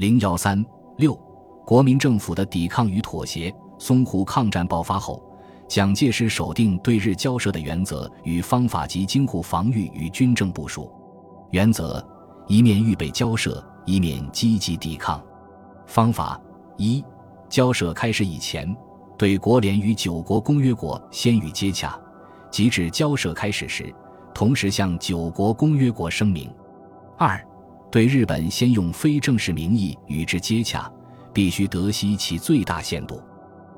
零幺三六，国民政府的抵抗与妥协。淞沪抗战爆发后，蒋介石首定对日交涉的原则与方法及京沪防御与军政部署。原则：一面预备交涉，一面积极抵抗。方法：一、交涉开始以前，对国联与九国公约国先予接洽，即至交涉开始时，同时向九国公约国声明。二、对日本先用非正式名义与之接洽，必须得悉其最大限度。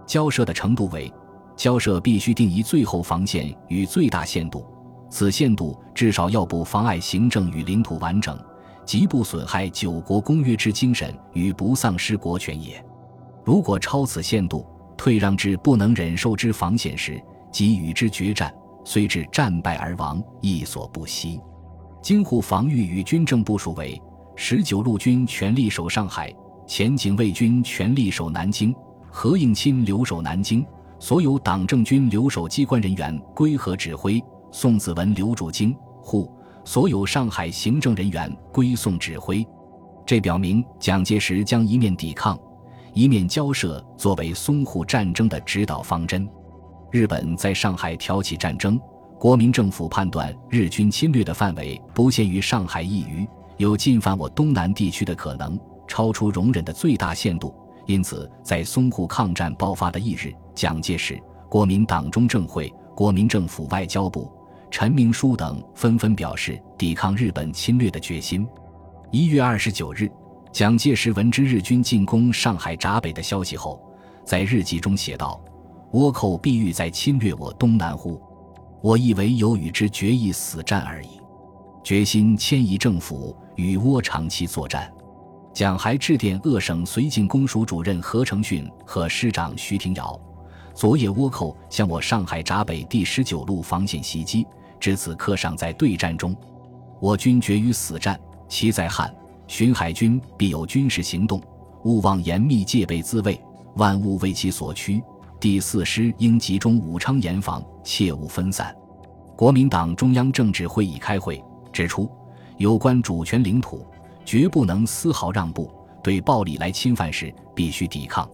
交涉的程度为，交涉必须定一最后防线与最大限度，此限度至少要不妨碍行政与领土完整，极不损害九国公约之精神与不丧失国权也。如果超此限度，退让至不能忍受之防线时，即与之决战，虽至战败而亡，亦所不惜。京沪防御与军政部署为：十九路军全力守上海，前警卫军全力守南京。何应钦留守南京，所有党政军留守机关人员归何指挥；宋子文留驻京沪，所有上海行政人员归宋指挥。这表明蒋介石将一面抵抗，一面交涉作为淞沪战争的指导方针。日本在上海挑起战争，国民政府判断日军侵略的范围不限于上海一隅，有进犯我东南地区的可能，超出容忍的最大限度。因此，在淞沪抗战爆发的一日，蒋介石、国民党中政会、国民政府外交部、陈明书等纷纷表示抵抗日本侵略的决心。一月二十九日，蒋介石闻知日军进攻上海闸北的消息后，在日记中写道：“倭寇必欲在侵略我东南乎？我以为有与之决一死战而已，决心迁移政府与倭长期作战。”蒋还致电鄂省绥靖公署主任何成训和师长徐廷瑶：“昨夜倭寇向我上海闸北第十九路防线袭击，至此刻尚在对战中。我军决于死战，其在汉巡海军必有军事行动，勿忘严密戒备自卫，万物为其所趋。第四师应集中武昌严防，切勿分散。”国民党中央政治会议开会指出，有关主权领土。绝不能丝毫让步，对暴力来侵犯时必须抵抗。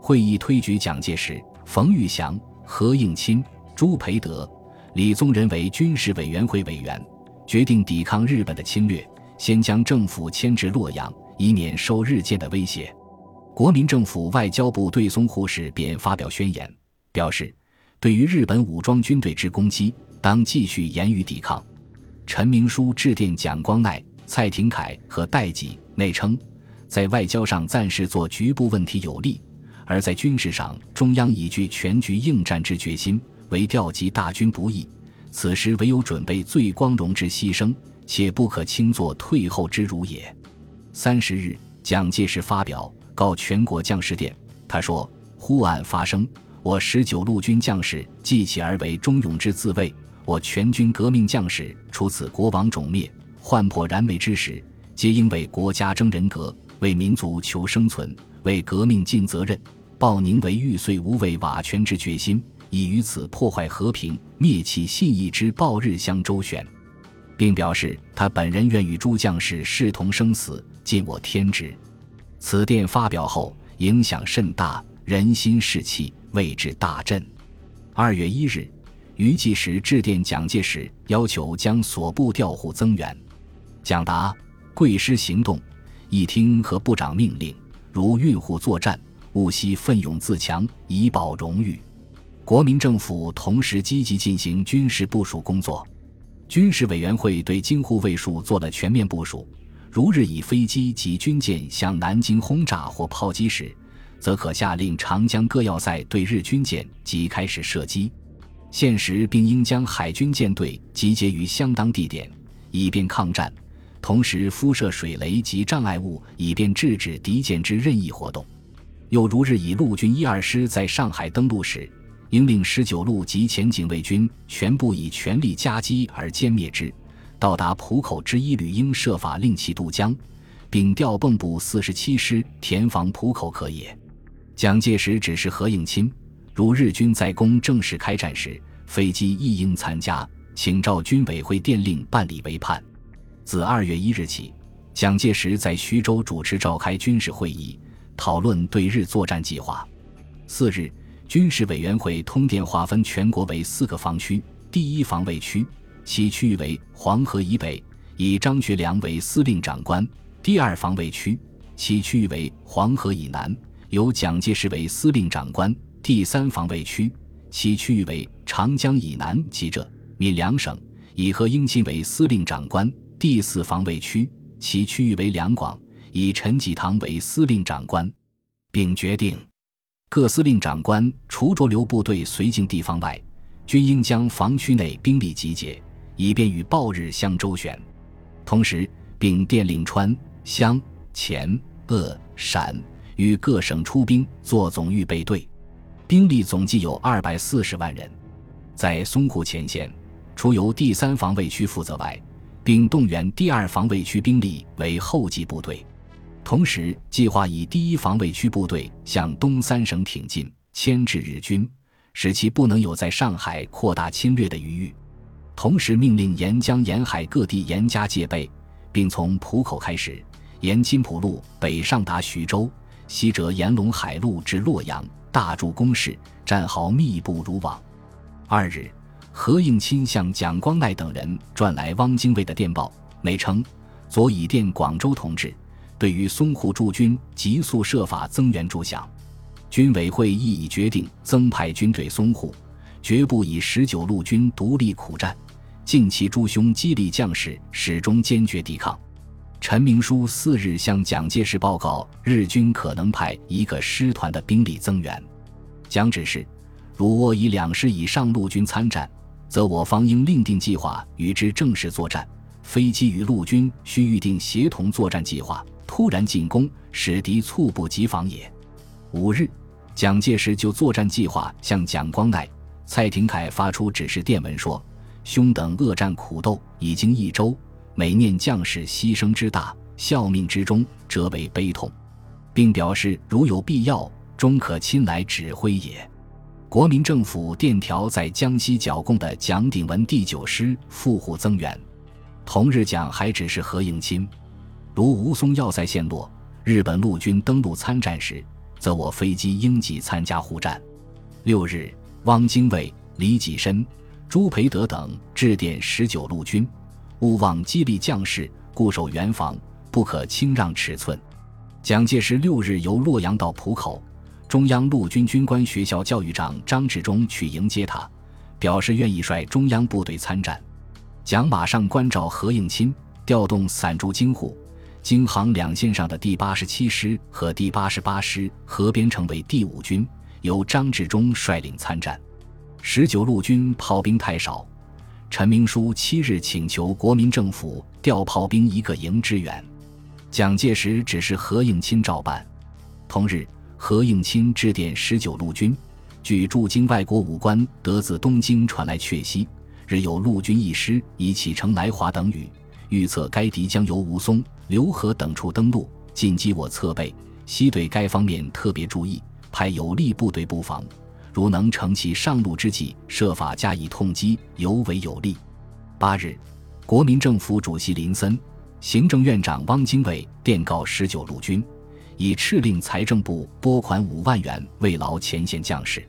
会议推举蒋介石、冯玉祥、何应钦、朱培德、李宗仁为军事委员会委员，决定抵抗日本的侵略，先将政府迁至洛阳，以免受日渐的威胁。国民政府外交部对淞沪事便发表宣言，表示对于日本武装军队之攻击，当继续严于抵抗。陈明书致电蒋光鼐。蔡廷锴和戴季内称，在外交上暂时做局部问题有利，而在军事上，中央已具全局应战之决心，为调集大军不易。此时唯有准备最光荣之牺牲，且不可轻作退后之辱也。三十日，蒋介石发表告全国将士电，他说：“忽案发生，我十九路军将士记起而为忠勇之自卫，我全军革命将士除此国王种灭。”幻破燃眉之时，皆应为国家争人格，为民族求生存，为革命尽责任，报宁为玉碎无畏瓦全之决心，以于此破坏和平、灭弃信义之暴日相周旋，并表示他本人愿与诸将士视同生死，尽我天职。此电发表后，影响甚大，人心士气为之大振。二月一日，余继时致电蒋介石，要求将所部调户增援。蒋答：贵师行动，一听何部长命令，如运户作战，务惜奋勇自强，以保荣誉。国民政府同时积极进行军事部署工作，军事委员会对京沪卫戍做了全面部署。如日以飞机及军舰向南京轰炸或炮击时，则可下令长江各要塞对日军舰即开始射击。现时并应将海军舰队集结于相当地点，以便抗战。同时敷设水雷及障碍物，以便制止敌舰之任意活动。又如日以陆军一二师在上海登陆时，应令十九路及前警卫军全部以全力夹击而歼灭之。到达浦口之一旅应设法令其渡江，并调蚌部四十七师填防浦口可也。蒋介石指示何应钦，如日军在攻正式开战时，飞机亦应参加，请照军委会电令办理为盼。自二月一日起，蒋介石在徐州主持召开军事会议，讨论对日作战计划。四日，军事委员会通电划分全国为四个防区：第一防卫区，其区域为黄河以北，以张学良为司令长官；第二防卫区，其区域为黄河以南，由蒋介石为司令长官；第三防卫区，其区域为长江以南及浙闽两省，以何应钦为司令长官；第四防卫区。其区域为两广，以陈济棠为司令长官，并决定各司令长官除着留部队绥靖地方外，均应将防区内兵力集结，以便与暴日相周旋。同时，并电令川、湘、黔、鄂、陕与各省出兵做总预备队，兵力总计有二百四十万人。在淞沪前线，除由第三防卫区负责外，并动员第二防卫区兵力为后继部队，同时计划以第一防卫区部队向东三省挺进，牵制日军，使其不能有在上海扩大侵略的余裕。同时命令沿江沿海各地严加戒备，并从浦口开始，沿津浦路北上达徐州，西折沿陇海路至洛阳，大筑工事，战壕密布如网。二日。何应钦向蒋光鼐等人转来汪精卫的电报，内称：“左以电广州同志，对于淞沪驻军急速设法增援助饷。军委会亦已决定增派军队淞沪，绝不以十九路军独立苦战。近期诸兄激励将士始终坚决抵抗。”陈明书四日向蒋介石报告，日军可能派一个师团的兵力增援。蒋指示：“如我以两师以上陆军参战。”则我方应另定计划与之正式作战，飞机与陆军需预定协同作战计划。突然进攻，使敌猝不及防也。五日，蒋介石就作战计划向蒋光鼐、蔡廷锴发出指示电文说：“兄等恶战苦斗已经一周，每念将士牺牲之大、效命之中，则为悲痛，并表示如有必要，终可亲来指挥也。”国民政府电调在江西剿共的蒋鼎文第九师赴沪增援。同日，蒋还指示何应钦：如吴淞要塞陷落，日本陆军登陆参战时，则我飞机应即参加护战。六日，汪精卫、李济深、朱培德等致电十九路军，勿忘激励将士固守原防，不可轻让尺寸。蒋介石六日由洛阳到浦口。中央陆军军官学校教育长张治中去迎接他，表示愿意率中央部队参战。蒋马上关照何应钦，调动散驻京沪、京杭两线上的第八十七师和第八十八师合编成为第五军，由张治中率领参战。十九路军炮兵太少，陈明书七日请求国民政府调炮兵一个营支援，蒋介石指示何应钦照办。同日。何应钦致电十九路军，据驻京外国武官得自东京传来确悉，日有陆军一师已启程来华等语，预测该敌将由吴淞、浏河等处登陆，进击我侧背，西对该方面特别注意，派有力部队布防，如能乘其上路之际，设法加以痛击，尤为有利。八日，国民政府主席林森、行政院长汪精卫电告十九路军。以敕令财政部拨款五万元慰劳前线将士。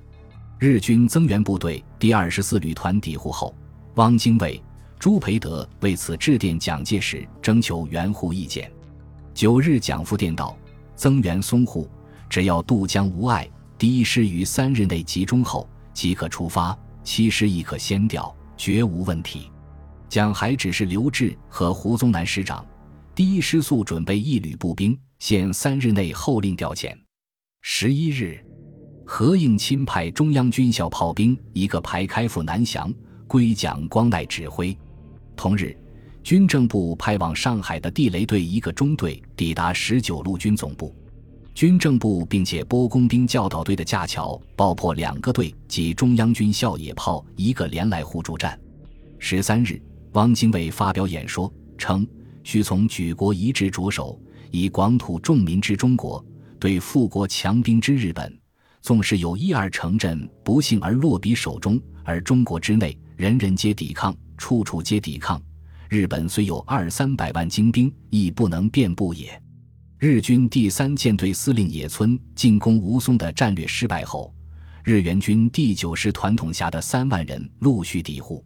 日军增援部队第二十四旅团抵沪后，汪精卫、朱培德为此致电蒋介石，征求援沪意见。九日，蒋复电道：“增援淞沪，只要渡江无碍，第一师于三日内集中后即可出发，七师亦可先调，绝无问题。”蒋还指示刘峙和胡宗南师长，第一师速准备一旅步兵。限三日内后令调遣。十一日，何应钦派中央军校炮兵一个排开赴南翔，归蒋光鼐指挥。同日，军政部派往上海的地雷队一个中队抵达十九路军总部。军政部并且拨工兵教导队的架桥爆破两个队及中央军校野炮一个连来互助战。十三日，汪精卫发表演说称，需从举国一致着手。以广土众民之中国，对富国强兵之日本，纵使有一二城镇不幸而落彼手中，而中国之内人人皆抵抗，处处皆抵抗，日本虽有二三百万精兵，亦不能遍布也。日军第三舰队司令野村进攻吴淞的战略失败后，日援军第九师团统辖的三万人陆续抵沪。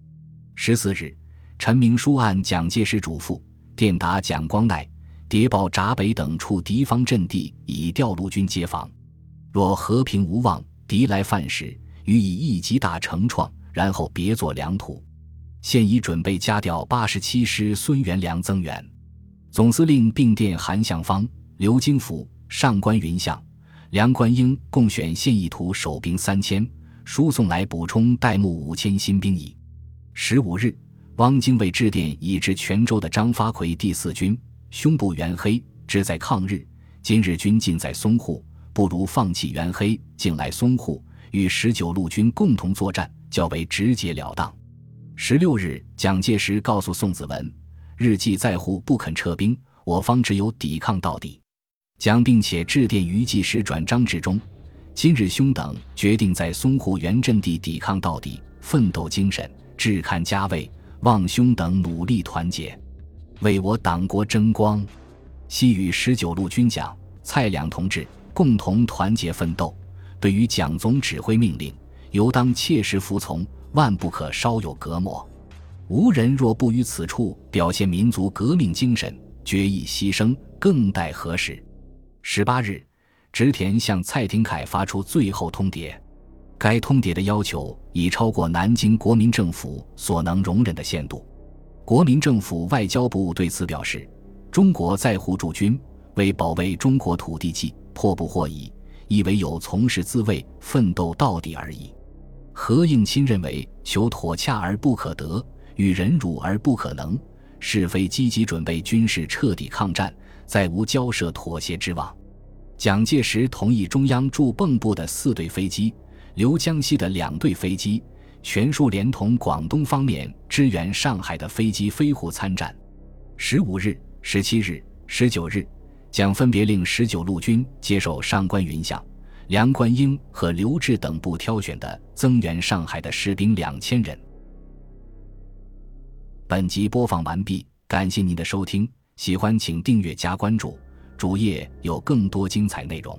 十四日，陈明书按蒋介石嘱咐，电达蒋光鼐、谍报闸北等处敌方阵地，以调陆军接防。若和平无望，敌来犯时，予以一击大成创，然后别作良土。现已准备加调八十七师孙元良增援，总司令并电韩向方、刘京甫、上官云相、梁观英共选现役徒守兵三千，输送来补充待募五千新兵役。十五日，汪精卫致电已至泉州的张发奎第四军，胸部原黑，志在抗日。今日军尽在淞沪，不如放弃原黑，进来淞沪，与十九路军共同作战，较为直截了当。十六日，蒋介石告诉宋子文：“日记在沪不肯撤兵，我方只有抵抗到底。”蒋并且致电余继时转张治中：“今日兄等决定在淞沪原阵地抵抗到底，奋斗精神，志堪加位，望兄等努力团结，为我党国争光。”悉与十九路军蒋蔡两同志共同团结奋斗。对于蒋总指挥命令，尤当切实服从。万不可稍有隔膜，无人若不于此处表现民族革命精神，决意牺牲，更待何时？十八日，植田向蔡廷锴发出最后通牒，该通牒的要求已超过南京国民政府所能容忍的限度。国民政府外交部对此表示：“中国在沪驻军，为保卫中国土地，计迫不获已，亦唯有从事自卫，奋斗到底而已。”何应钦认为，求妥洽而不可得，与忍辱而不可能，是非积极准备军事彻底抗战，再无交涉妥协之望。蒋介石同意中央驻蚌埠的四队飞机、留江西的两队飞机，全数连同广东方面支援上海的飞机飞沪参战。十五日、十七日、十九日，蒋分别令十九路军接受上官云相。梁观英和刘志等部挑选的增援上海的士兵两千人。本集播放完毕，感谢您的收听，喜欢请订阅加关注，主页有更多精彩内容。